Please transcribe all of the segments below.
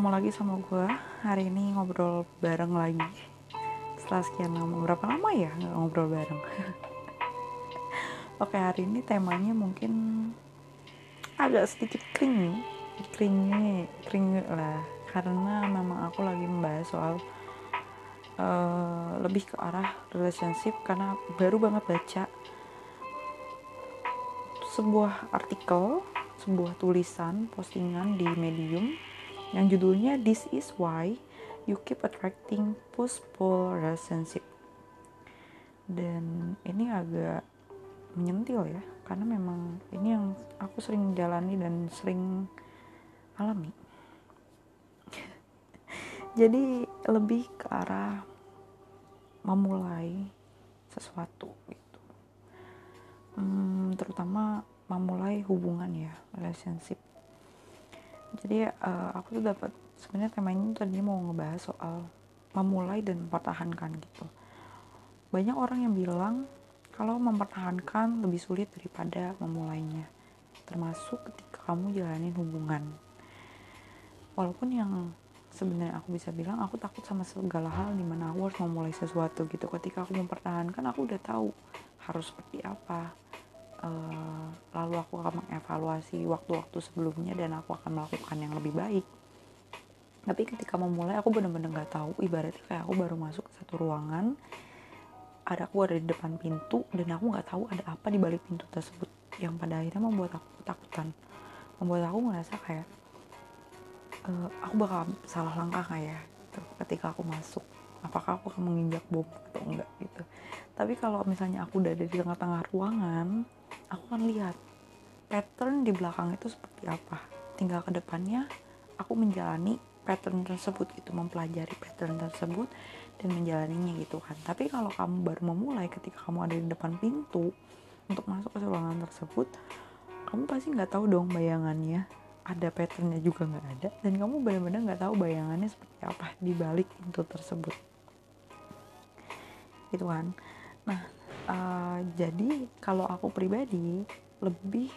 ketemu lagi sama gue hari ini ngobrol bareng lagi. Setelah sekian lama berapa lama ya nggak ngobrol bareng? Oke hari ini temanya mungkin agak sedikit kring kringnya kring lah. Karena memang aku lagi membahas soal uh, lebih ke arah relationship karena baru banget baca sebuah artikel sebuah tulisan postingan di Medium yang judulnya This is why you keep attracting push pull relationship. Dan ini agak menyentil ya karena memang ini yang aku sering jalani dan sering alami. Jadi lebih ke arah memulai sesuatu gitu. Hmm, terutama memulai hubungan ya relationship jadi uh, aku tuh dapat sebenarnya tema ini tadi mau ngebahas soal memulai dan mempertahankan gitu. Banyak orang yang bilang kalau mempertahankan lebih sulit daripada memulainya termasuk ketika kamu jalanin hubungan. Walaupun yang sebenarnya aku bisa bilang aku takut sama segala hal di mana aku harus memulai sesuatu gitu. Ketika aku mempertahankan aku udah tahu harus seperti apa uh, lalu aku akan mengevaluasi waktu-waktu sebelumnya dan aku akan melakukan yang lebih baik. Tapi ketika memulai aku benar-benar nggak tahu. Ibaratnya kayak aku baru masuk ke satu ruangan ada aku ada di depan pintu dan aku nggak tahu ada apa di balik pintu tersebut. Yang pada akhirnya membuat aku ketakutan. Membuat aku merasa kayak uh, aku bakal salah langkah kayak gitu, ketika aku masuk. Apakah aku akan menginjak bom atau enggak gitu. Tapi kalau misalnya aku udah ada di tengah-tengah ruangan aku akan lihat pattern di belakang itu seperti apa. Tinggal ke depannya aku menjalani pattern tersebut gitu mempelajari pattern tersebut dan menjalaninya gitu kan. Tapi kalau kamu baru memulai ketika kamu ada di depan pintu untuk masuk ke ruangan tersebut kamu pasti nggak tahu dong bayangannya ada patternnya juga nggak ada dan kamu benar-benar nggak tahu bayangannya seperti apa di balik pintu tersebut. Gitu kan? Nah uh, jadi kalau aku pribadi lebih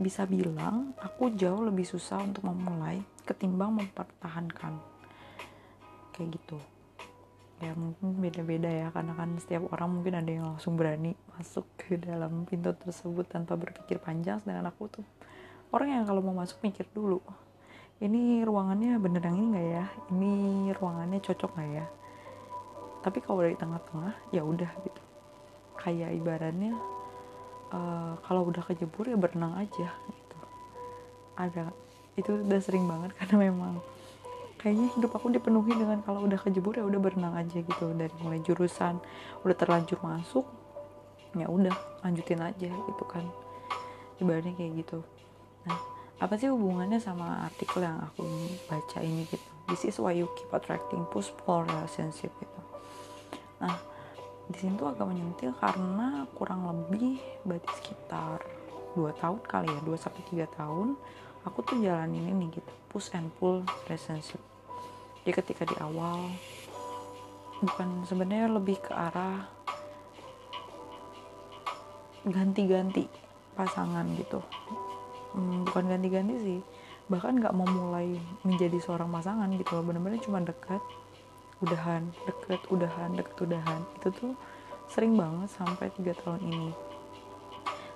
bisa bilang aku jauh lebih susah untuk memulai ketimbang mempertahankan. Kayak gitu. Ya mungkin beda-beda ya karena kan setiap orang mungkin ada yang langsung berani masuk ke dalam pintu tersebut tanpa berpikir panjang sedangkan aku tuh orang yang kalau mau masuk mikir dulu ini ruangannya bener yang ini nggak ya? Ini ruangannya cocok nggak ya tapi kalau dari tengah-tengah ya udah gitu. Kayak ibaratnya uh, kalau udah kejebur ya berenang aja gitu. Ada itu udah sering banget karena memang kayaknya hidup aku dipenuhi dengan kalau udah kejebur ya udah berenang aja gitu. Dari mulai jurusan udah terlanjur masuk ya udah lanjutin aja gitu kan. Ibaratnya kayak gitu. Nah apa sih hubungannya sama artikel yang aku baca ini gitu? This is why you keep attracting push pull relationship gitu nah di sini tuh agak menyentil karena kurang lebih berarti sekitar 2 tahun kali ya 2 sampai 3 tahun aku tuh jalanin ini gitu push and pull relationship. Jadi ketika di awal bukan sebenarnya lebih ke arah ganti-ganti pasangan gitu. Hmm, bukan ganti-ganti sih bahkan nggak mau mulai menjadi seorang pasangan gitu loh bener-bener cuma dekat udahan deket udahan deket udahan. Itu tuh sering banget sampai tiga tahun ini.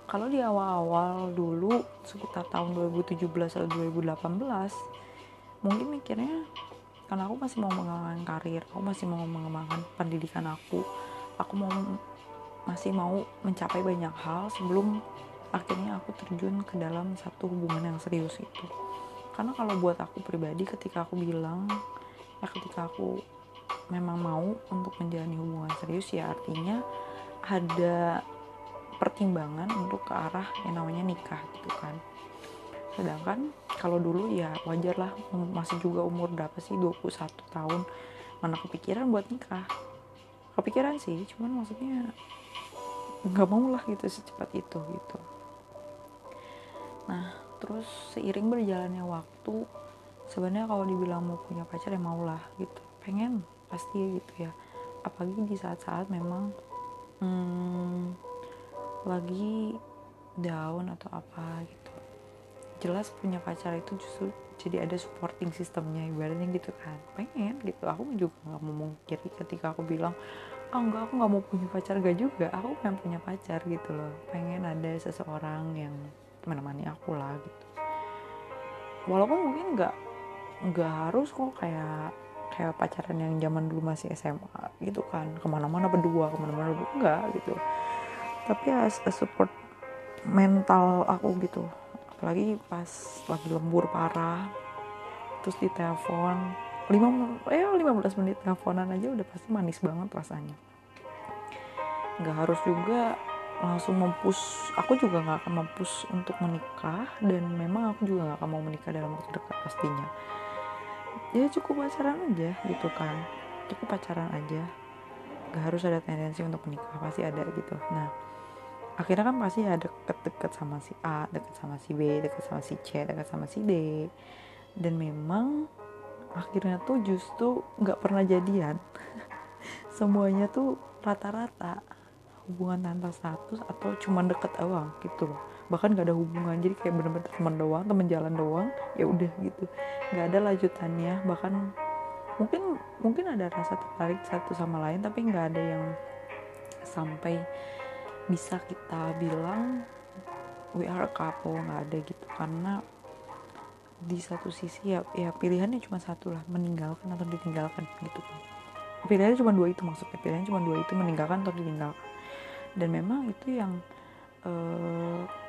Kalau di awal-awal dulu sekitar tahun 2017 atau 2018 mungkin mikirnya karena aku masih mau mengembangkan karir aku masih mau mengembangkan pendidikan aku. Aku mau masih mau mencapai banyak hal sebelum akhirnya aku terjun ke dalam satu hubungan yang serius itu. Karena kalau buat aku pribadi ketika aku bilang ya ketika aku memang mau untuk menjalani hubungan serius ya artinya ada pertimbangan untuk ke arah yang namanya nikah gitu kan. Sedangkan kalau dulu ya wajar lah masih juga umur berapa sih 21 tahun mana kepikiran buat nikah. Kepikiran sih cuman maksudnya nggak mau lah gitu secepat itu gitu. Nah terus seiring berjalannya waktu sebenarnya kalau dibilang mau punya pacar ya mau lah gitu. Pengen pasti gitu ya. Apalagi di saat-saat memang hmm, lagi down atau apa gitu. Jelas punya pacar itu justru jadi ada supporting sistemnya ibaratnya gitu kan. Pengen gitu. Aku juga nggak mau mungkiri ketika aku bilang ah enggak aku nggak mau punya pacar. Gak juga. Aku pengen punya pacar gitu loh. Pengen ada seseorang yang menemani aku lah gitu. Walaupun mungkin nggak nggak harus kok kayak kayak pacaran yang zaman dulu masih SMA gitu kan. Ke mana-mana berdua ke mana-mana berdua. Enggak gitu. Tapi as a support mental aku gitu. Apalagi pas lagi lembur parah terus ditelepon lima eh 15 menit teleponan aja udah pasti manis banget rasanya. Nggak harus juga langsung mempus aku juga nggak akan mempus untuk menikah dan memang aku juga nggak akan mau menikah dalam waktu dekat pastinya ya cukup pacaran aja gitu kan. Cukup pacaran aja. Gak harus ada tendensi untuk menikah pasti ada gitu. Nah akhirnya kan pasti ada deket-deket sama si A deket sama si B deket sama si C deket sama si D. Dan memang akhirnya tuh justru nggak pernah jadian. Semuanya tuh rata-rata. Hubungan tanpa status atau cuma deket doang gitu loh. Bahkan gak ada hubungan jadi kayak bener-bener teman doang teman jalan doang ya udah gitu nggak ada lanjutannya. Bahkan mungkin mungkin ada rasa tertarik satu sama lain tapi nggak ada yang sampai bisa kita bilang we are a couple. Nggak ada gitu. Karena di satu sisi ya ya pilihannya cuma satu lah meninggalkan atau ditinggalkan gitu. Pilihannya cuma dua itu maksudnya. Pilihannya cuma dua itu meninggalkan atau ditinggalkan. Dan memang itu yang uh,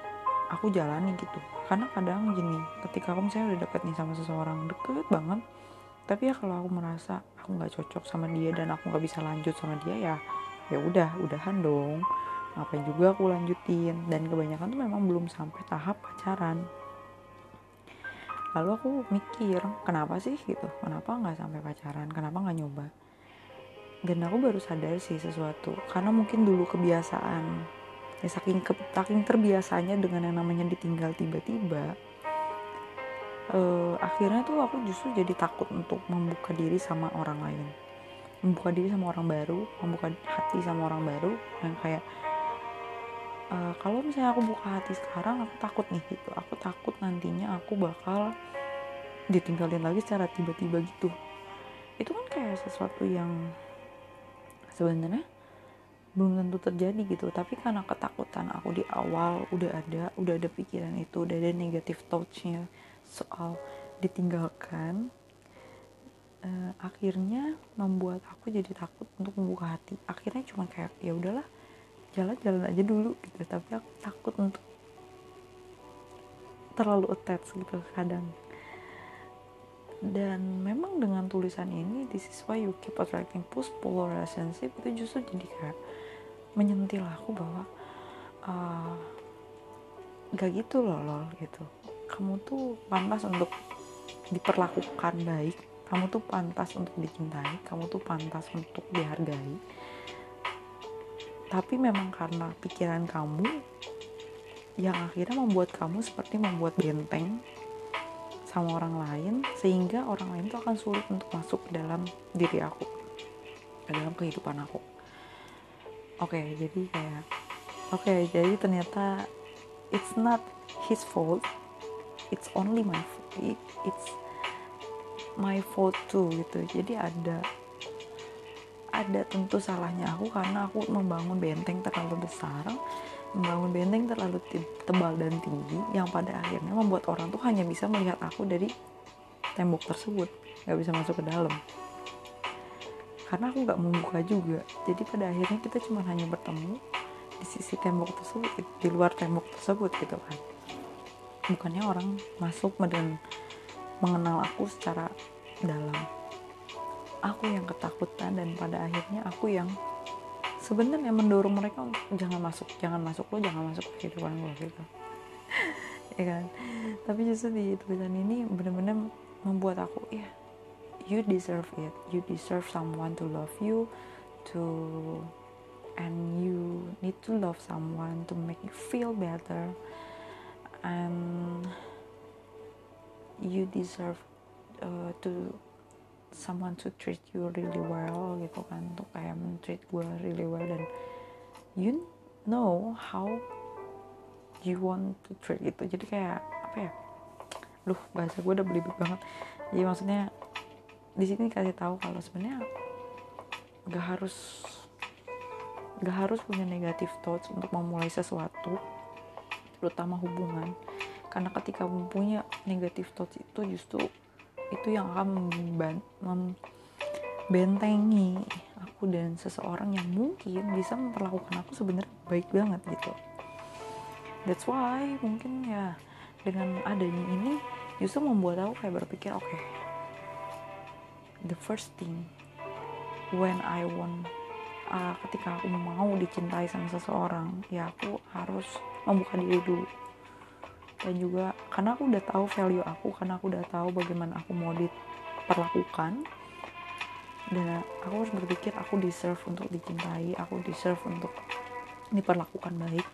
aku jalani gitu. Karena kadang gini ketika aku misalnya udah deket nih sama seseorang deket banget tapi ya kalau aku merasa aku nggak cocok sama dia dan aku nggak bisa lanjut sama dia ya ya udah udahan dong. Ngapain juga aku lanjutin? Dan kebanyakan tuh memang belum sampai tahap pacaran. Lalu aku mikir kenapa sih gitu? Kenapa nggak sampai pacaran? Kenapa nggak nyoba? Dan aku baru sadar sih sesuatu. Karena mungkin dulu kebiasaan ya saking ke, saking terbiasanya dengan yang namanya ditinggal tiba-tiba uh, akhirnya tuh aku justru jadi takut untuk membuka diri sama orang lain. Membuka diri sama orang baru membuka hati sama orang baru yang kayak uh, kalau misalnya aku buka hati sekarang aku takut nih gitu. Aku takut nantinya aku bakal ditinggalin lagi secara tiba-tiba gitu. Itu kan kayak sesuatu yang sebenarnya belum tentu terjadi gitu. Tapi karena ketakutan aku di awal udah ada udah ada pikiran itu udah ada negatif touchnya soal ditinggalkan uh, akhirnya membuat aku jadi takut untuk membuka hati. Akhirnya cuma kayak ya udahlah jalan-jalan aja dulu gitu. Tapi aku takut untuk terlalu attach gitu kadang. Dan memang dengan tulisan ini this is why you keep attracting push pull relationship itu justru jadi kayak menyentil aku bahwa uh, gak gitu loh lol gitu. Kamu tuh pantas untuk diperlakukan baik kamu tuh pantas untuk dicintai kamu tuh pantas untuk dihargai. Tapi memang karena pikiran kamu yang akhirnya membuat kamu seperti membuat benteng sama orang lain sehingga orang lain tuh akan sulit untuk masuk ke dalam diri aku ke dalam kehidupan aku oke okay, jadi kayak oke okay, jadi ternyata it's not his fault. It's only my fault it's my fault too gitu. Jadi ada ada tentu salahnya aku karena aku membangun benteng terlalu besar membangun benteng terlalu tebal dan tinggi yang pada akhirnya membuat orang tuh hanya bisa melihat aku dari tembok tersebut nggak bisa masuk ke dalam karena aku nggak membuka juga. Jadi pada akhirnya kita cuma hanya bertemu di sisi tembok tersebut di luar tembok tersebut gitu kan. Bukannya orang masuk dan mengenal aku secara dalam. Aku yang ketakutan dan pada akhirnya aku yang sebenarnya mendorong mereka jangan masuk jangan masuk lo jangan masuk ke kehidupan gue gitu. Ya kan? Tapi justru di tulisan ini benar-benar membuat aku ya you deserve it. You deserve someone to love you to and you need to love someone to make you feel better. And you deserve uh, to someone to treat you really well gitu kan. Untuk kayak men-treat gue really well. Dan you know how you want to treat gitu. Jadi kayak apa ya? Duh, bahasa gue udah belibet banget. Jadi maksudnya di sini kasih tahu kalau sebenarnya gak harus gak harus punya negatif thoughts untuk memulai sesuatu terutama hubungan. Karena ketika mempunyai negatif thoughts itu justru itu yang akan membentengi aku dan seseorang yang mungkin bisa memperlakukan aku sebenarnya baik banget gitu. That's why mungkin ya dengan adanya ini justru membuat aku kayak berpikir oke okay, the first thing when I want uh, ketika aku mau dicintai sama seseorang ya aku harus membuka diri dulu. Dan juga karena aku udah tahu value aku karena aku udah tahu bagaimana aku mau diperlakukan dan aku harus berpikir aku deserve untuk dicintai aku deserve untuk diperlakukan baik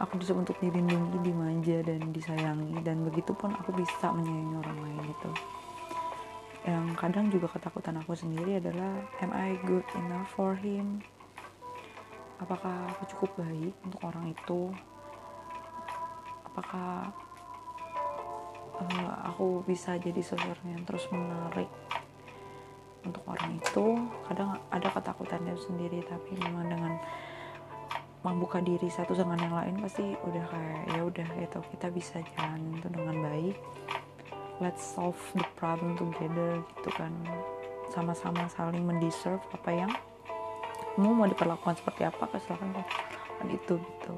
aku deserve untuk dilindungi dimanja dan disayangi dan begitu pun aku bisa menyayangi orang lain itu yang kadang juga ketakutan aku sendiri adalah am I good enough for him? Apakah aku cukup baik untuk orang itu? Apakah uh, aku bisa jadi seseorang yang terus menarik untuk orang itu? Kadang ada ketakutannya sendiri tapi memang dengan membuka diri satu dengan yang lain pasti udah kayak ya udah gitu kita bisa jalan itu dengan baik let's solve the problem together gitu kan. Sama-sama saling mendeserve apa yang kamu mau diperlakukan seperti apa kesalahan kan itu gitu.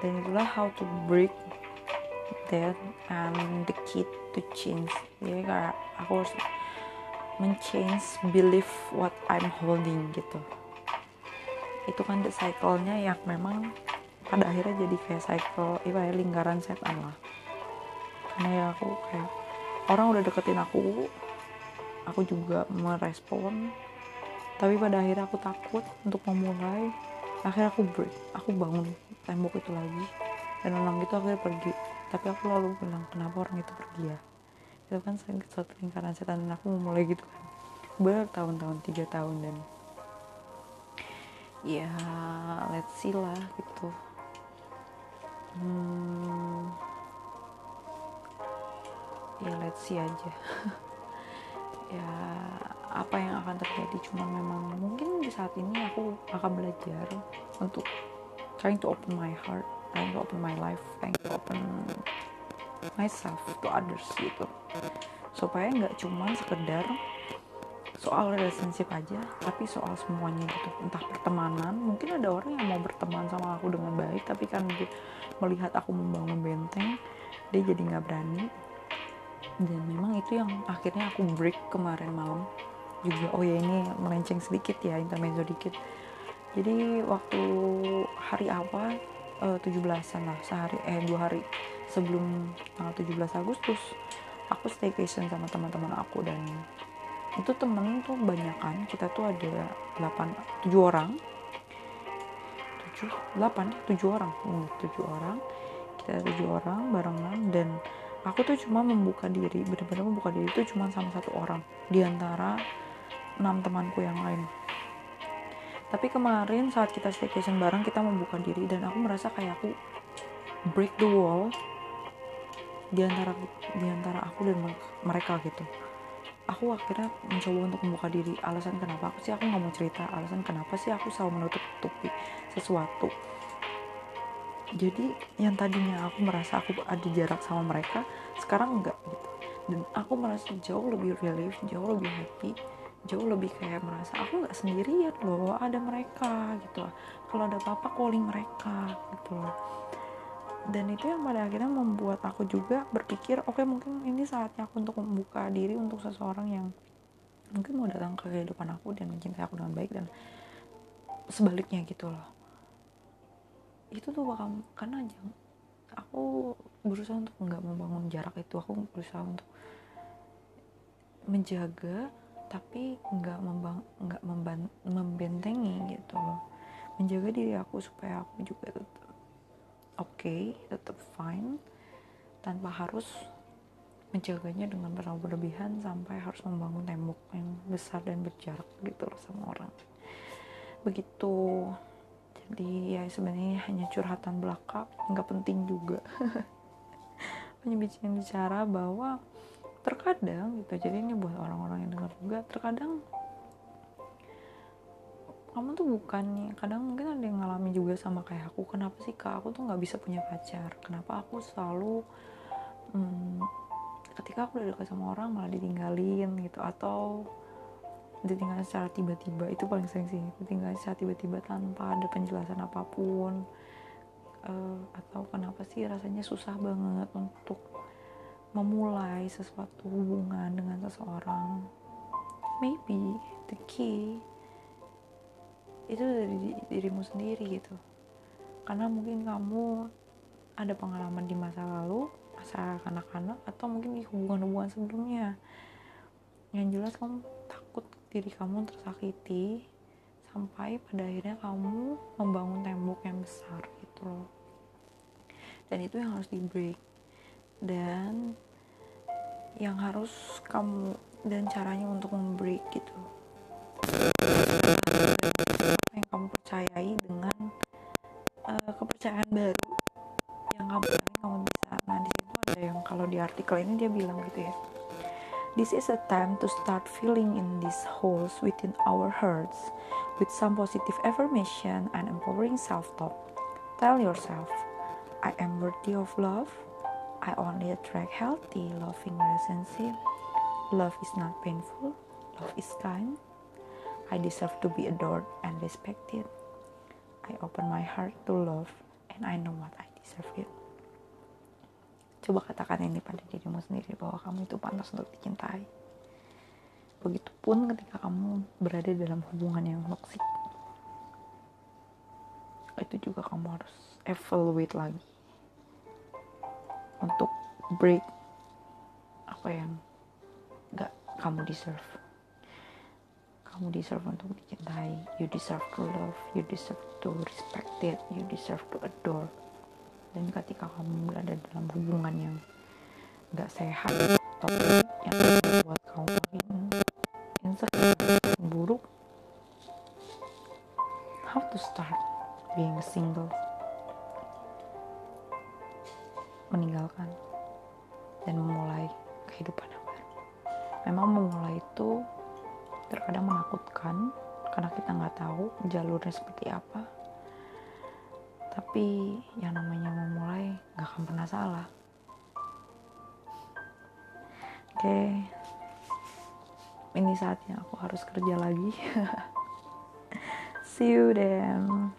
Dan itulah how to break that and the key to change. Jadi kayak aku harus menchange belief what I'm holding gitu. Itu kan the cycle-nya yang memang pada akhirnya jadi kayak cycle ya lingkaran setan lah karena ya aku kayak orang udah deketin aku aku juga merespon. Tapi pada akhirnya aku takut untuk memulai. Akhirnya aku break aku bangun tembok itu lagi. Dan orang itu akhirnya pergi. Tapi aku lalu bilang kenapa orang itu pergi ya? Itu kan suatu lingkaran setan dan aku mulai gitu kan. Bertahun-tahun tiga tahun dan ya let's see lah gitu. Hmm, ya let's see aja. Ya apa yang akan terjadi? Cuman memang mungkin di saat ini aku akan belajar untuk trying to open my heart trying to open my life trying to open myself to others gitu. Supaya nggak cuma sekedar soal relationship aja tapi soal semuanya gitu. Entah pertemanan mungkin ada orang yang mau berteman sama aku dengan baik tapi kan melihat aku membangun benteng dia jadi nggak berani dan memang itu yang akhirnya aku break kemarin malam. Juga oh ya ini melenceng sedikit ya intermezzo dikit. Jadi waktu hari apa? Uh, 17-an lah sehari eh dua hari sebelum tanggal 17 Agustus aku staycation sama teman-teman aku. Dan itu temen tuh banyak kan? Kita tuh ada 8 7 orang. 7 8 7 orang. Hmm, 7 orang. Kita 7 orang barengan dan aku tuh cuma membuka diri benar-benar membuka diri itu cuma sama satu orang di antara enam temanku yang lain. Tapi kemarin saat kita staycation bareng kita membuka diri dan aku merasa kayak aku break the wall di antara aku dan mereka gitu. Aku akhirnya mencoba untuk membuka diri. Alasan kenapa aku sih aku nggak mau cerita? Alasan kenapa sih aku selalu menutup tutupi sesuatu jadi yang tadinya aku merasa aku ada jarak sama mereka sekarang enggak gitu. Dan aku merasa jauh lebih relief jauh lebih happy jauh lebih kayak merasa aku nggak sendirian loh ada mereka gitu kalau ada apa-apa calling mereka gitu loh. Dan itu yang pada akhirnya membuat aku juga berpikir oke okay, mungkin ini saatnya aku untuk membuka diri untuk seseorang yang mungkin mau datang ke kehidupan aku dan mencintai aku dengan baik dan sebaliknya gitu loh itu tuh bakal karena aja aku berusaha untuk nggak membangun jarak itu. Aku berusaha untuk menjaga tapi nggak membang nggak membentengi gitu loh. Menjaga diri aku supaya aku juga tetap oke okay, tetap fine tanpa harus menjaganya dengan terlalu berlebihan sampai harus membangun tembok yang besar dan berjarak gitu loh sama orang. Begitu jadi ya sebenarnya hanya curhatan belaka nggak penting juga. Punya bicara bahwa terkadang gitu jadi ini buat orang-orang yang dengar juga terkadang kamu tuh bukan nih kadang mungkin ada yang ngalami juga sama kayak aku kenapa sih kak? Aku tuh nggak bisa punya pacar kenapa aku selalu hmm, ketika aku udah dekat sama orang malah ditinggalin gitu atau ditinggal secara tiba-tiba. Itu paling sering sih ditinggal secara tiba-tiba tanpa ada penjelasan apa pun. Uh, atau kenapa sih rasanya susah banget untuk memulai sesuatu hubungan dengan seseorang. Maybe the key itu dari dirimu sendiri gitu. Karena mungkin kamu ada pengalaman di masa lalu masa kanak-kanak atau mungkin di hubungan-hubungan sebelumnya. Yang jelas kamu diri kamu tersakiti sampai pada akhirnya kamu membangun tembok yang besar gitu loh. Dan itu yang harus di break. Dan yang harus kamu dan caranya untuk membreak gitu. Yang kamu percayai dengan uh, kepercayaan baru yang kamu yakin kamu bisa. Nah di situ ada yang kalau di artikel ini dia bilang gitu ya This is a time to start filling in these holes within our hearts with some positive affirmation and empowering self-talk. Tell yourself, I am worthy of love. I only attract healthy, loving relationship. Love is not painful. Love is kind. I deserve to be adored and respected. I open my heart to love and I know what I deserve it. Coba katakan ini pada dirimu sendiri bahwa kamu itu pantas untuk dicintai. Begitupun ketika kamu berada dalam hubungan yang toksik. Itu juga kamu harus evaluate lagi. Untuk break apa yang gak kamu deserve. Kamu deserve untuk dicintai. You deserve to love. You deserve to respected you deserve to adore dan ketika kamu berada dalam hubungan yang gak sehat atau yang membuat kamu makin insecure buruk how to start being single? Meninggalkan dan memulai kehidupan yang baru. Memang memulai itu terkadang menakutkan karena kita nggak tahu jalurnya seperti apa tapi yang namanya memulai nggak akan pernah salah. Oke. Ini saatnya aku harus kerja lagi. See you then